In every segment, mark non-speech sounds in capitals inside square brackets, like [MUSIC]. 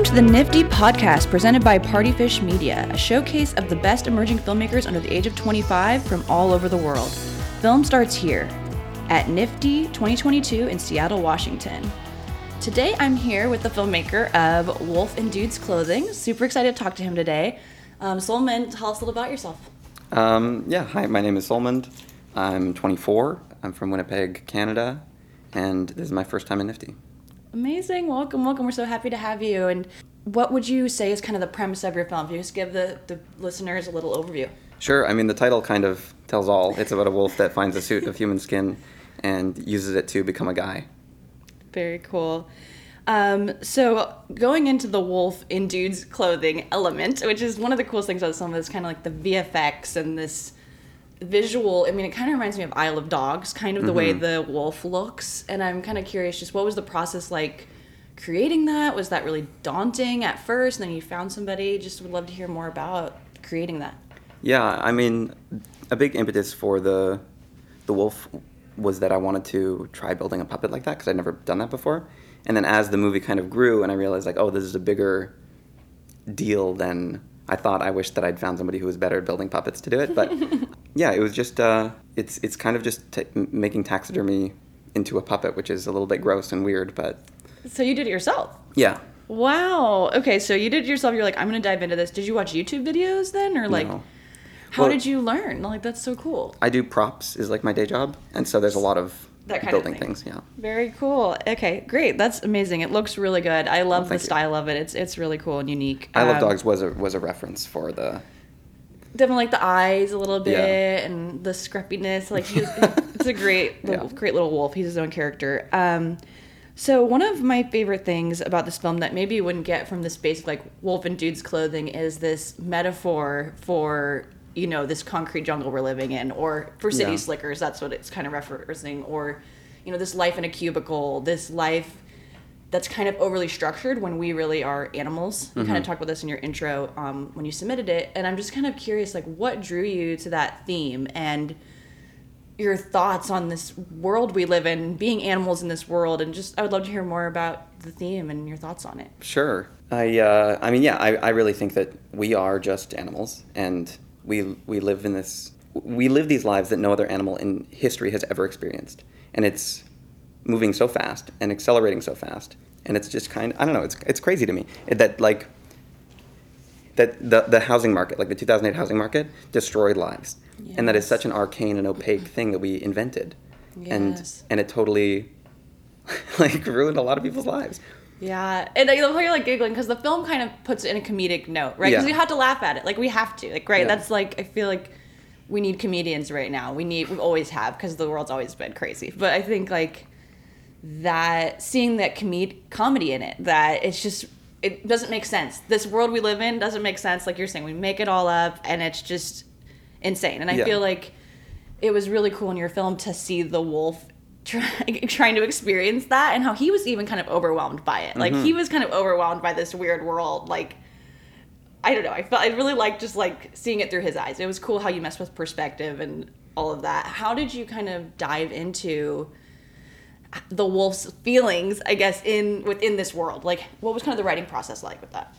Welcome to the NFFTY Podcast presented by Partyfish Media, a showcase of the best emerging filmmakers under the age of 25 from all over the world. Film starts here at NFFTY 2022 in Seattle, Washington. Today I'm here with the filmmaker of Wolf in Dudes Clothing. Super excited to talk to him today. Um, tell us a little about yourself. Um, yeah, hi, my name is Solmund. I'm 24. I'm from Winnipeg, Canada, and this is my first time in NFFTY. Amazing. Welcome, welcome. We're so happy to have you. And what would you say is kind of the premise of your film? If you just give the, the listeners a little overview. Sure, I mean, the title kind of tells all. It's about a wolf that finds a suit of human skin and uses it to become a guy. Very cool. Um, so going into the wolf in dude's clothing element, which is one of the coolest things about some of this kind of like the VFX and this visual. I mean, it kind of reminds me of Isle of Dogs, kind of the way mm-hmm. the wolf looks. And I'm kind of curious, just what was the process like creating that? Was that really daunting at first? And then you found somebody. Just would love to hear more about creating that. Yeah, I mean, a big impetus for the the wolf was that I wanted to try building a puppet like that because I'd never done that before. And then as the movie kind of grew, and I realized like, oh, this is a bigger deal than I thought. I wish that I'd found somebody who was better at building puppets to do it. But [LAUGHS] yeah, it was just uh, it's it's kind of just t- making taxidermy into a puppet, which is a little bit gross and weird. But So you did it yourself. yeah, Wow. Okay, so you did it yourself. You're like, I'm gonna dive into this. Did you watch YouTube videos then, or like, No. how Well- did you learn? Like, that's so cool. I do props is like my day job, and so there's a lot of That kind of building thing. things. Yeah. Very cool. Okay, great. That's amazing. It looks really good. I love the thank you. style of it. It's it's really cool and unique. Isle of Um, Dogs was a was a reference for the Definitely like the eyes a little bit Yeah. and the scruffiness. Like he's, [LAUGHS] it's a great little, Yeah. great little wolf. He's his own character. Um, so one of my favorite things about this film that maybe you wouldn't get from this basic like wolf and dude's clothing is this metaphor for you know this concrete jungle we're living in, or for city Yeah. slickers. That's what it's kind of referencing, or you know this life in a cubicle, this life that's kind of overly structured when we really are animals. You kind of talked about this in your intro um, when you submitted it, and I'm just kind of curious, like, what drew you to that theme and your thoughts on this world we live in, being animals in this world, and just I would love to hear more about the theme and your thoughts on it. Sure. I uh, I mean, yeah, I, I really think that we are just animals, and we we live in this we live these lives that no other animal in history has ever experienced, and it's moving so fast and accelerating so fast, and it's just kind of, I don't know, it's it's crazy to me that like that the the housing market, like the 2008 housing market, destroyed lives, and that is such an arcane and opaque mm-hmm. thing that we invented, and Yes. and it totally [LAUGHS] like ruined a lot of people's lives. Yeah, and I love how you're like giggling because the film kind of puts it in a comedic note, right? Because Yeah. we have to laugh at it, like we have to, like right. Yeah. That's like I feel like we need comedians right now. We need, we always have because the world's always been crazy. But I think like that seeing that comed- comedy in it, that it's just it doesn't make sense. This world we live in doesn't make sense. Like you're saying, we make it all up, and it's just insane. And I Yeah. feel like it was really cool in your film to see the wolf try, [LAUGHS] trying to experience that and how he was even kind of overwhelmed by it. Like Mm-hmm. he was kind of overwhelmed by this weird world. Like I don't know. I felt I really liked just like seeing it through his eyes. It was cool how you messed with perspective and all of that. How did you kind of dive into the wolf's feelings, I guess, in within this world? Like what was kind of the writing process like with that?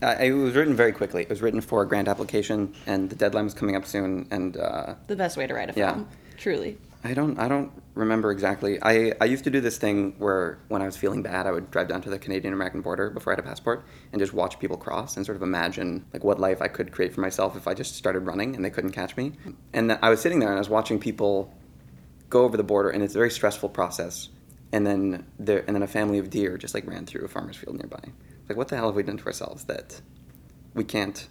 Uh, it was written very quickly. It was written for a grant application, and the deadline was coming up soon. And uh, The best way to write a Yeah. film. Truly. I don't, I don't remember exactly. I, I used to do this thing where when I was feeling bad, I would drive down to the Canadian American border before I had a passport and just watch people cross and sort of imagine like what life I could create for myself if I just started running and they couldn't catch me. And I was sitting there and I was watching people go over the border, and it's a very stressful process. And then there, and then a family of deer just like ran through a farmer's field nearby. Like, what the hell have we done to ourselves that we can't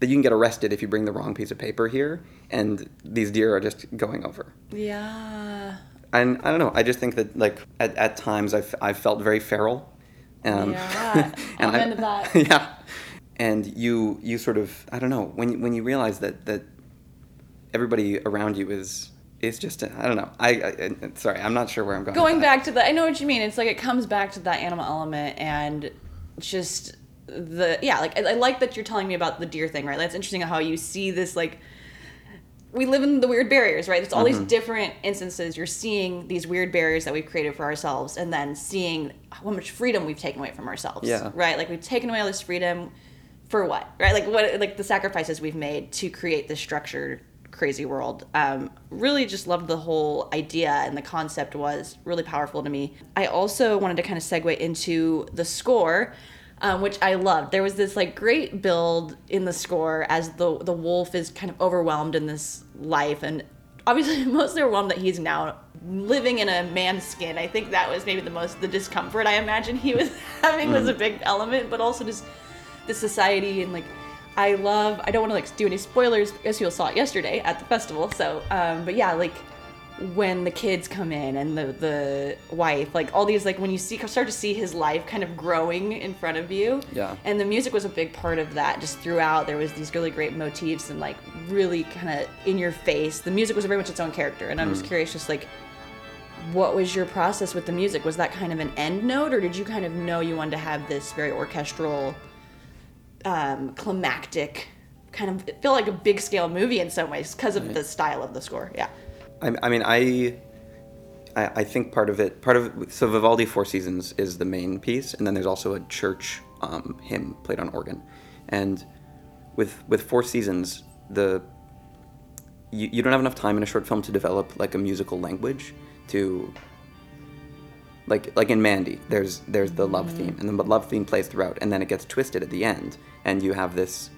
that you can get arrested if you bring the wrong piece of paper here, and these deer are just going over. Yeah. And I don't know. I just think that like at, at times I've I've felt very feral. Um, Yeah. [LAUGHS] and I'm into that. [LAUGHS] yeah. And you you sort of I don't know when you- when you realize that that everybody around you is is just I don't know. I, I sorry I'm not sure where I'm going. going back to the i know what you mean it's like it comes back to that animal element and just the yeah like I, I like that you're telling me about the deer thing right that's interesting how you see this like we live in the weird barriers, right? It's all these mm-hmm. different instances. You're seeing these weird barriers that we've created for ourselves, and then seeing how much freedom we've taken away from ourselves. Yeah. Right. Like we've taken away all this freedom for what? Right. Like what? Like the sacrifices we've made to create this structured, crazy world. Um, really, just loved the whole idea, and the concept was really powerful to me. I also wanted to kind of segue into the score um, which I loved. There was this like great build in the score as the the wolf is kind of overwhelmed in this life and obviously [LAUGHS] mostly overwhelmed that he's now living in a man's skin. I think that was maybe the most the discomfort I imagine he was [LAUGHS] having was a big element, but also just the society and like I love. I don't want to like do any spoilers because you all saw it yesterday at the festival. So, um, but yeah, like when the kids come in and the the wife like all these like when you see start to see his life kind of growing in front of you Yeah. and the music was a big part of that just throughout there was these really great motifs and like really kind of in your face the music was very much its own character and i'm just curious just like what was your process with the music was that kind of an end note or did you kind of know you wanted to have this very orchestral um climactic kind of feel like a big scale movie in some ways because of the style of the score yeah. I, I mean, I, I, I think part of it, part of so Vivaldi Four Seasons is the main piece, and then there's also a church um, hymn played on organ, and with with Four Seasons, the you, you don't have enough time in a short film to develop like a musical language to like like in Mandy, there's there's the love theme, and the love theme plays throughout, and then it gets twisted at the end, and you have this,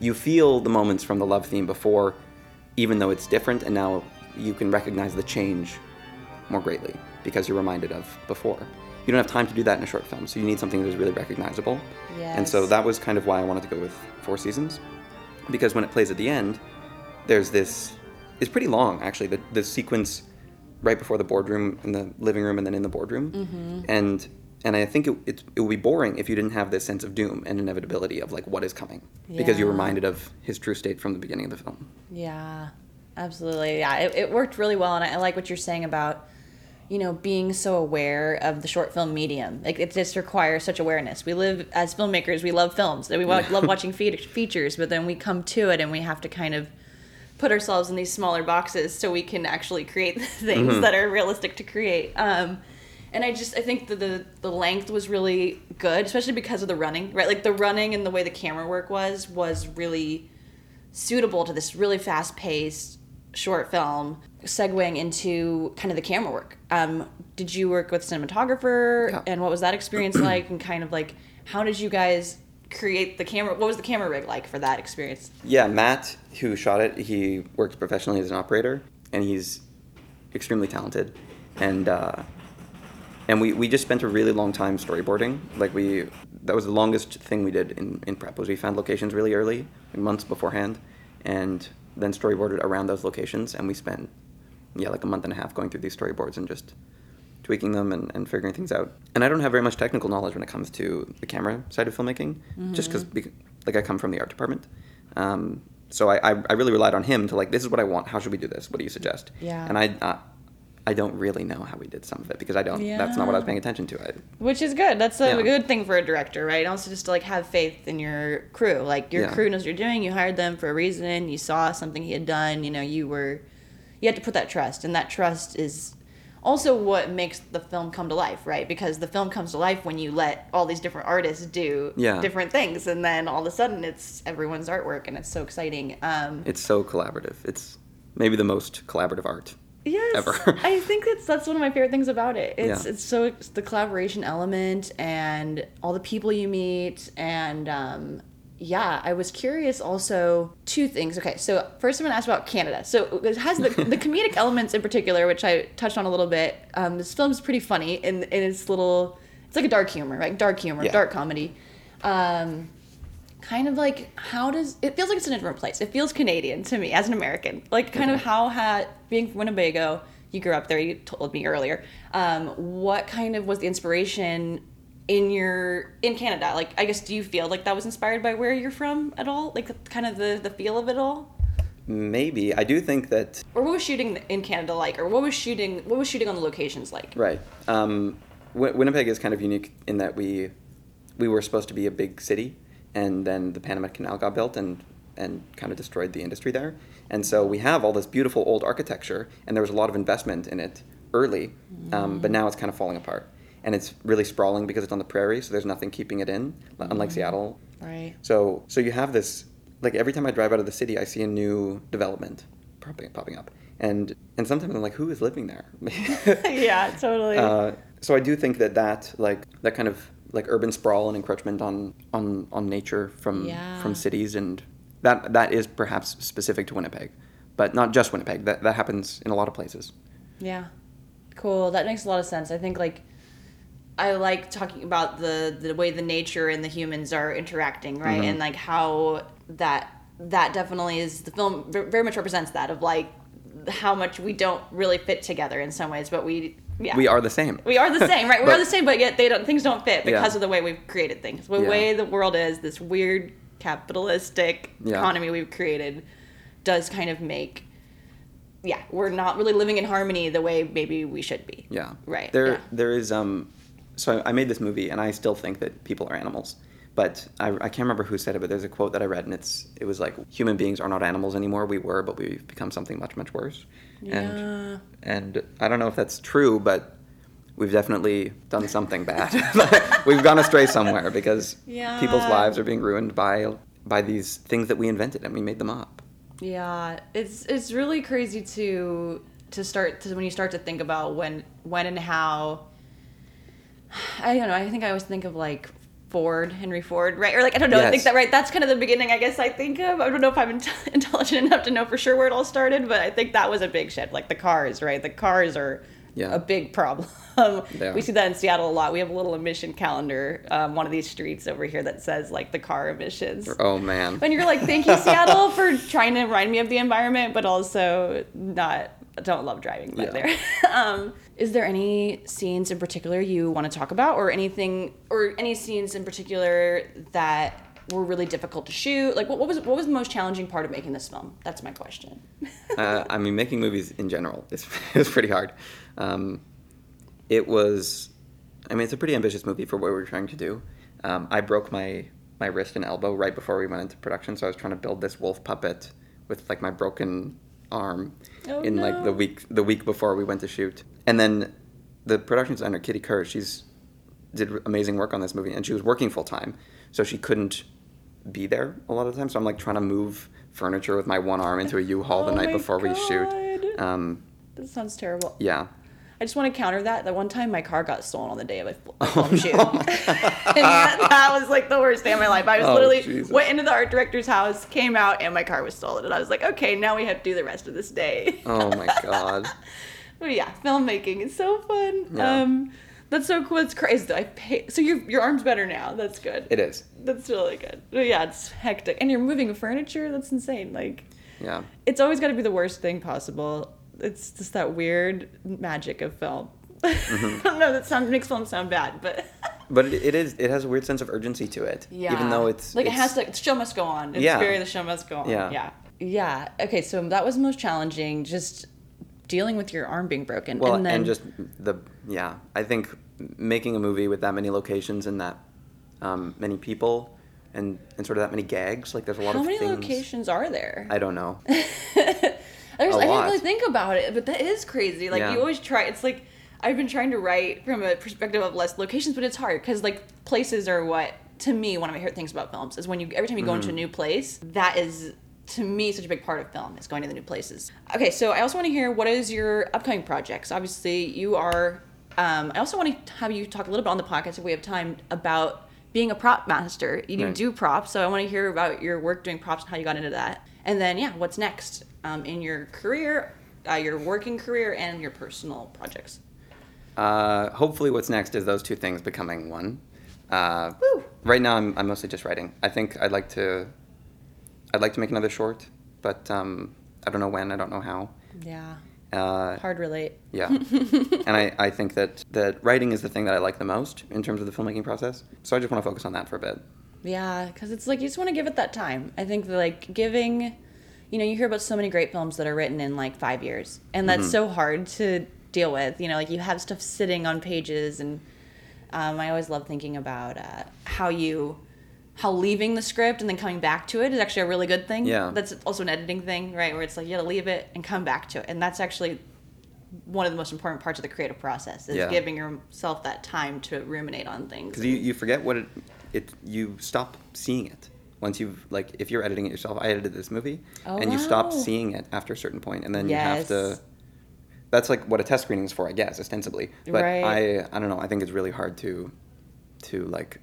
you feel the moments from the love theme before, even though it's different, and now you can recognize the change more greatly because you're reminded of before. You don't have time to do that in a short film, so you need something that is really recognizable. And so that was kind of why I wanted to go with Four Seasons, because when it plays at the end, there's this. It's pretty long actually. The the sequence right before the boardroom in the living room and then in the boardroom, Mm-hmm. and and I think it, it it would be boring if you didn't have this sense of doom and inevitability of like what is coming, because you're reminded of his true state from the beginning of the film. Yeah, absolutely. Yeah, it, it worked really well, and I, I like what you're saying about, you know, being so aware of the short film medium. Like it just requires such awareness. We live as filmmakers. We love films. We wa- [LAUGHS] love watching fe- features, but then we come to it and we have to kind of put ourselves in these smaller boxes so we can actually create [LAUGHS] things that are realistic to create. Um, and I just I think that the the length was really good, especially because of the running, right? Like the running and the way the camera work was was really suitable to this really fast paced short film, segueing into kind of the camera work. Um, did you work with cinematographer, Yeah. and what was that experience like? And kind of like, how did you guys create the camera? What was the camera rig like for that experience? Yeah, Matt, who shot it, he works professionally as an operator, and he's extremely talented. And uh, and we, we just spent a really long time storyboarding. Like we, that was the longest thing we did in, in prep. Was we found locations really early, months beforehand, and then storyboarded around those locations. And we spent yeah like a month and a half going through these storyboards and just tweaking them and, and figuring things out. And I don't have very much technical knowledge when it comes to the camera side of filmmaking, just because like I come from the art department. Um, so I, I, I really relied on him to like, this is what I want. How should we do this? What do you suggest? Yeah. And I, uh, I don't really know how we did some of it because I don't. Yeah. That's not what I was paying attention to. I, Which is good. That's a Yeah. good thing for a director, right? And also just to like have faith in your crew. Like your Yeah. crew knows what you're doing. You hired them for a reason. You saw something he had done. You know, you were, you had to put that trust, and that trust is also what makes the film come to life, right? Because the film comes to life when you let all these different artists do Yeah. different things, and then all of a sudden it's everyone's artwork, and it's so exciting. Um, it's so collaborative. It's maybe the most collaborative art. Yes, ever. [LAUGHS] I think that's that's one of my favorite things about it. It's Yeah. it's so it's the collaboration element and all the people you meet and um, yeah, I was curious also two things. Okay, so first I'm gonna ask about Canada. So it has the, the [LAUGHS] comedic elements in particular, which I touched on a little bit. Um, this film is pretty funny and in its little. It's like a dark humor, right? Dark humor, Yeah. dark comedy. Um, kind of like how does it feels like it's in a different place it feels canadian to me as an american like kind of how had being from Winnipeg you grew up there you told me earlier um, what kind of was the inspiration in your in canada like i guess do you feel like that was inspired by where you're from at all like kind of the the feel of it all Maybe I do think that or what was shooting in canada like or what was shooting what was shooting on the locations like Right. Um, Win- Winnipeg is kind of unique in that we we were supposed to be a big city, and then the Panama Canal got built, and and kind of destroyed the industry there. And so we have all this beautiful old architecture, and there was a lot of investment in it early, um, but now it's kind of falling apart. And it's really sprawling because it's on the prairie, so there's nothing keeping it in, unlike Seattle. Right. So so you have this like every time I drive out of the city, I see a new development popping popping up, and and sometimes I'm like, who is living there? [LAUGHS] [LAUGHS] yeah, totally. Uh, so I do think that that like that kind of like urban sprawl and encroachment on on on nature from Yeah. from cities and that that is perhaps specific to Winnipeg, but not just Winnipeg. That that happens in a lot of places. Yeah. Cool. That makes a lot of sense. I think like I like talking about the the way the nature and the humans are interacting, right? And like how that that definitely is the film very much represents that of like how much we don't really fit together in some ways, but we yeah. We are the same. we are the [LAUGHS] same, right? We are the same, but yet they don't things don't fit because Yeah. of the way we've created things. The Yeah. way the world is, this weird capitalistic economy we've created does kind of make yeah, we're not really living in harmony the way maybe we should be. Yeah. Right, There there is um so I, I made this movie and I still think that people are animals. But I, I can't remember who said it, but there's a quote that I read and it's it was like human beings are not animals anymore. We were, but we've become something much, much worse. Yeah. And and I don't know if that's true, but we've definitely done something bad. [LAUGHS] we've gone astray somewhere because Yeah. people's lives are being ruined by by these things that we invented and we made them up. Yeah, it's it's really crazy to to start to when you start to think about when when and how. I don't know. I think I always think of like Ford, Henry Ford, right? Or like I don't know. I think Yes. that right. That's kind of the beginning. I guess I think of. I don't know if I'm int- [LAUGHS] intelligent enough to know for sure where it all started, but I think that was a big shift. Like the cars, right? The cars are Yeah. a big problem. [LAUGHS] Are. we see that in Seattle a lot. We have a little emission calendar, um, one of these streets over here that says like the car emissions. Oh man. And you're like, thank you, Seattle, for trying to remind me of the environment, but also not don't love driving back Yeah. there. [LAUGHS] um, is there any scenes in particular you want to talk about, or anything, or any scenes in particular that were really difficult to shoot? Like, what, what was what was the most challenging part of making this film? That's my question. [LAUGHS] uh, I mean, making movies in general is, [LAUGHS] is pretty hard. Um, it was, I mean, it's a pretty ambitious movie for what we were trying to do. Um, I broke my my wrist and elbow right before we went into production, so I was trying to build this wolf puppet with like my broken arm Oh, in like the week the week before we went to shoot. And then the production designer Kitty Kerr, she's did amazing work on this movie, and she was working full time, so she couldn't be there a lot of the time. So I'm like trying to move furniture with my one arm into a U-Haul the Oh night my before we shoot. Um, That sounds terrible. yeah, I just want to counter that. That one time my car got stolen on the day of a Oh, shoot. [LAUGHS] and that, that was like the worst day of my life. I was Oh, literally Jesus. went into the art director's house, came out, and my car was stolen. And I was like, okay, now we have to do the rest of this day. Oh my [LAUGHS] god. but yeah, filmmaking is so fun. Yeah. Um, that's so cool. It's crazy. I pay, so your your arm's better now. That's good. It is. That's really good. But yeah, it's hectic, and you're moving furniture. That's insane. Like Yeah. it's always got to be the worst thing possible. It's just that weird magic of film. Mm-hmm. [LAUGHS] I don't know. That sounds makes film sound bad, but [LAUGHS] But it, it is. It has a weird sense of urgency to it. yeah, Even though it's like it has to. The show must go on. It's Yeah. very the show must go on. Yeah. yeah, yeah. Okay, so that was most challenging. Just dealing with your arm being broken, Well, and then just the yeah. I think making a movie with that many locations and that um, many people and and sort of that many gags. Like there's a lot how of How many things. locations are there? I don't know. [LAUGHS] There's, I didn't really think about it, but that is crazy. Like Yeah. you always try. It's like I've been trying to write from a perspective of less locations, but it's hard because like places are what to me one of my favorite things about films is when you every time you go Mm-hmm. into a new place, that is to me such a big part of film is going to the new places. Okay, so I also want to hear what is your upcoming projects. Obviously, you are. Um, I also want to have you talk a little bit on the podcast if we have time about being a prop master. You do props, so I want to hear about your work doing props and how you got into that. And then, yeah, what's next um, in your career, uh, your working career, and your personal projects? Uh, hopefully, what's next is those two things becoming one. Uh, right now, I'm, I'm mostly just writing. I think I'd like to. I'd like to make another short, but um, I don't know when. I don't know how. Yeah, Uh, hard relate. yeah, [LAUGHS] and I, I think that that writing is the thing that I like the most in terms of the filmmaking process. So I just want to focus on that for a bit. Yeah, because it's like you just want to give it that time. I think that, like giving, you know, you hear about so many great films that are written in like five years, and that's so hard to deal with. You know, like you have stuff sitting on pages, and um, I always love thinking about uh, how you how leaving the script and then coming back to it is actually a really good thing. Yeah. That's also an editing thing, right? Where it's like you gotta leave it and come back to it. And that's actually one of the most important parts of the creative process is Yeah. giving yourself that time to ruminate on things. because you, you forget what it, it you stop seeing it once you've like if you're editing it yourself i edited this movie Oh, and you stop seeing it after a certain point and then Yes. you have to that's like what a test screening is for i guess ostensibly but Right. i i don't know i think it's really hard to to like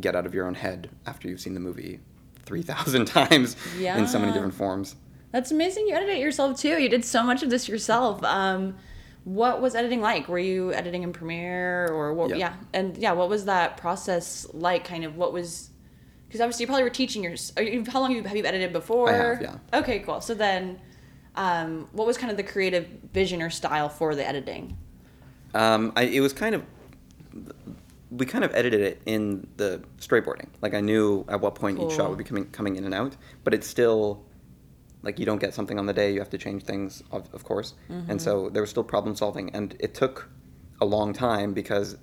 get out of your own head after you've seen the movie 3000 [LAUGHS] times in so many different forms That's amazing. You edited it yourself too. You did so much of this yourself. Um, what was editing like? Were you editing in Premiere or what? Yeah. Yeah. And yeah, what was that process like? Kind of what was? Because obviously you probably were teaching your. are you- How long have you, have you edited before? I have, yeah. Okay, cool. So then, um, what was kind of the creative vision or style for the editing? Um, I, it was kind of we kind of edited it in the storyboarding. Like I knew at what point each shot would be coming coming in and out, but it's still like you don't get something on the day. You have to change things, of, of course. And so there was still problem solving, and it took a long time because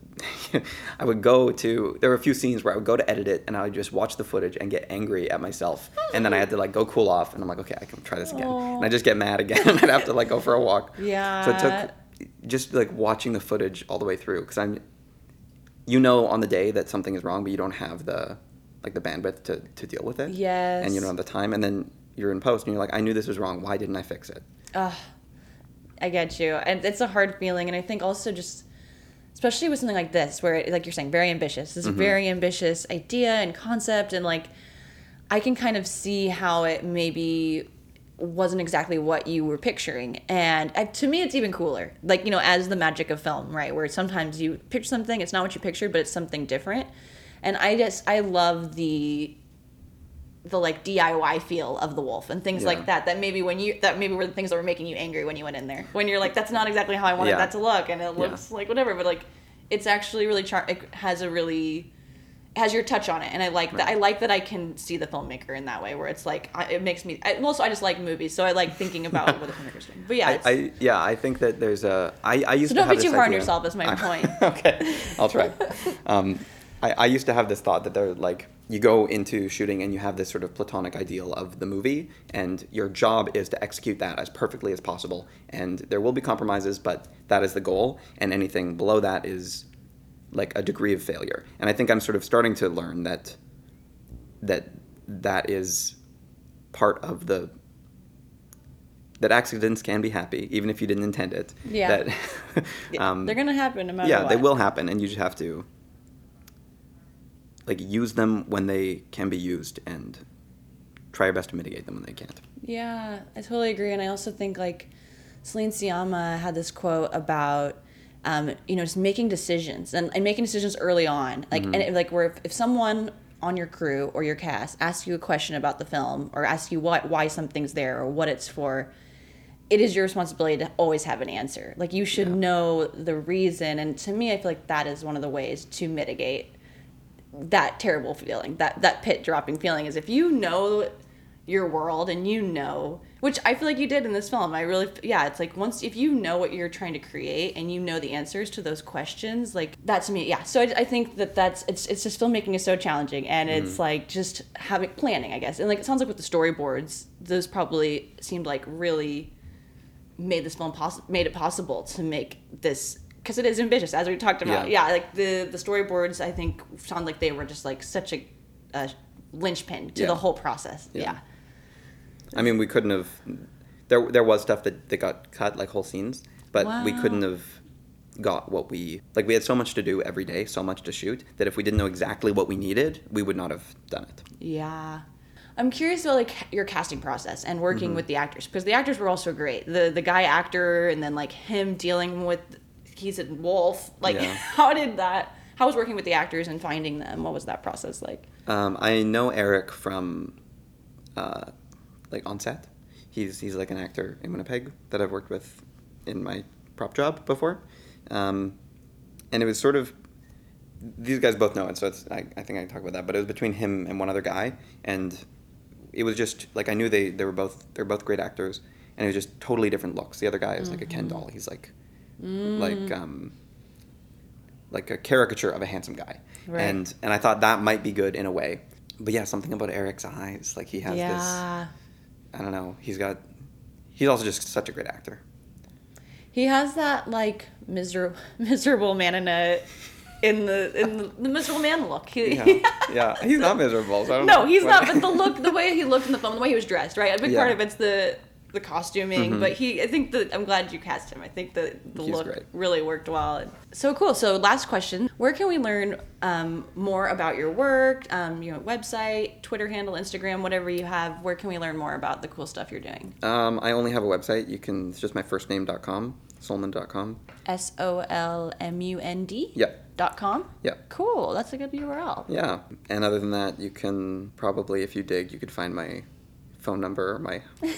[LAUGHS] I would go to there were a few scenes where I would go to edit it and I would just watch the footage and get angry at myself. And then I had to like go cool off and I'm like okay I can try this again. And I just get mad again. And [LAUGHS] I'd have to like go for a walk. Yeah so it took just like watching the footage all the way through because I'm you know on the day that something is wrong but you don't have the like the bandwidth to, to deal with it. Yes. and you don't have the time. And then you're in post and you're like I knew this was wrong. Why didn't I fix it? Ugh, I get you, and it's a hard feeling, and I think also just, especially with something like this, where it, like you're saying, very ambitious. This is a very ambitious idea and concept, and like, I can kind of see how it maybe wasn't exactly what you were picturing, and uh, to me, it's even cooler. Like you know, as the magic of film, right? Where sometimes you picture something, it's not what you pictured, but it's something different, and I just I love the the like DIY feel of the wolf and things Yeah. like that. That maybe when you that maybe were the things that were making you angry when you went in there. When you're like, that's not exactly how I wanted Yeah. that to look, and it Yeah. looks like whatever. But like, it's actually really char. It has a really has your touch on it, and I like that. I like that I can see the filmmaker in that way, where it's like I, it makes me. I, also, I just like movies, so I like thinking about what the filmmaker's doing. But yeah, I, I yeah I think that there's a I, I used So to don't have be too hard on yourself is my I- point. [LAUGHS] okay I'll try [LAUGHS] um, I, I used to have this thought that they're like you go into shooting and you have this sort of platonic ideal of the movie and your job is to execute that as perfectly as possible and there will be compromises but that is the goal and anything below that is like a degree of failure and i think i'm sort of starting to learn that that that is part of the that accidents can be happy even if you didn't intend it Yeah. that [LAUGHS] [LAUGHS] um, they're gonna happen no matter yeah what. they will happen and you just have to like use them when they can be used and try your best to mitigate them when they can't Yeah, I totally agree, and I also think like Céline Sciamma had this quote about. Um, you know, just making decisions and, and making decisions early on, like and it, like where if, if someone on your crew or your cast asks you a question about the film or asks you what why something's there or what it's for, it is your responsibility to always have an answer. Like you should know the reason, and to me, I feel like that is one of the ways to mitigate that terrible feeling, that that pit dropping feeling is if you know your world and you know, which I feel like you did in this film. I really, yeah, it's like once if you know what you're trying to create and you know the answers to those questions, like that to me, yeah. So I, I think that that's it's it's just filmmaking is so challenging and it's mm-hmm. like just having planning, I guess, and like it sounds like with the storyboards, those probably seemed like really made this film poss- made it possible to make this because it is ambitious as we talked about Yeah. yeah. like the the storyboards i think sound like they were just like such a, a linchpin to Yeah. the whole process Yeah. yeah, i mean we couldn't have there there was stuff that, that got cut like whole scenes but we couldn't have got what we like we had so much to do every day so much to shoot that if we didn't know exactly what we needed we would not have done it yeah i'm curious about like your casting process and working Mm-hmm. with the actors because the actors were also great the the guy actor and then like him dealing with he's a wolf like Yeah. [LAUGHS] how did that how was working with the actors and finding them what was that process like Um, I know Eric from, uh, like on set. He's he's like an actor in Winnipeg that I've worked with in my prop job before, um, and it was sort of these guys both know it, so it's I, I think I can talk about that. But it was between him and one other guy, and it was just like I knew they they were both they're both great actors, and it was just totally different looks. The other guy is like a Ken doll. He's like like um, like a caricature of a handsome guy. Right. And and I thought that might be good in a way. but yeah, something about Eric's eyes. Like he has this. I don't know. He's got. He's also just such a great actor. He has that like miserable [LAUGHS] miserable man in a in the in the, the miserable man look. He, Yeah, [LAUGHS] yeah. He's not miserable. So I don't no, know he's not. But the look, the way he looked in the film, the way he was dressed, right? A big part of it's the the costuming, but he. I think that I'm glad you cast him. I think the the He's look great. really worked well. So cool. So last question: Where can we learn um, more about your work? Um, you know, website, Twitter handle, Instagram, whatever you have. Where can we learn more about the cool stuff you're doing? Um, I only have a website. You can. It's just my first name.com, solmund.com. S O L M U N D. Yep. Dot com. Yeah. Cool. That's a good URL. Yeah. And other than that, you can probably, if you dig, you could find my phone number or my [LAUGHS]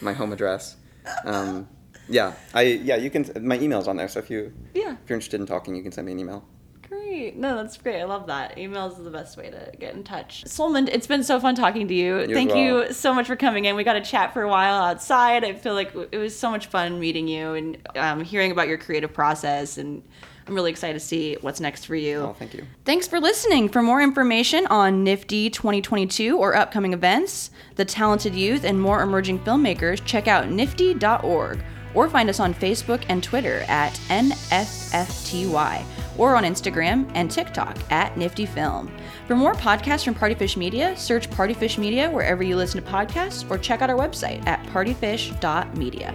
my home address. Um, yeah. I yeah. You can. My email's on there. So if you Yeah. if you're interested in talking, you can send me an email. Great. No, that's great. I love that. Emails is the best way to get in touch. Solmund, it's been so fun talking to you. as Thank well. you so much for coming in. We got to chat for a while outside. I feel like it was so much fun meeting you and um, hearing about your creative process. And I'm really excited to see what's next for you. Oh, thank you. Thanks for listening. For more information on NFFTY 2022 or upcoming events, the talented youth, and more emerging filmmakers, check out nffty.org or find us on Facebook and Twitter at NFFTY or on Instagram and TikTok at Nifty Film. For more podcasts from Partyfish Media, search Partyfish Media wherever you listen to podcasts or check out our website at partyfish.media.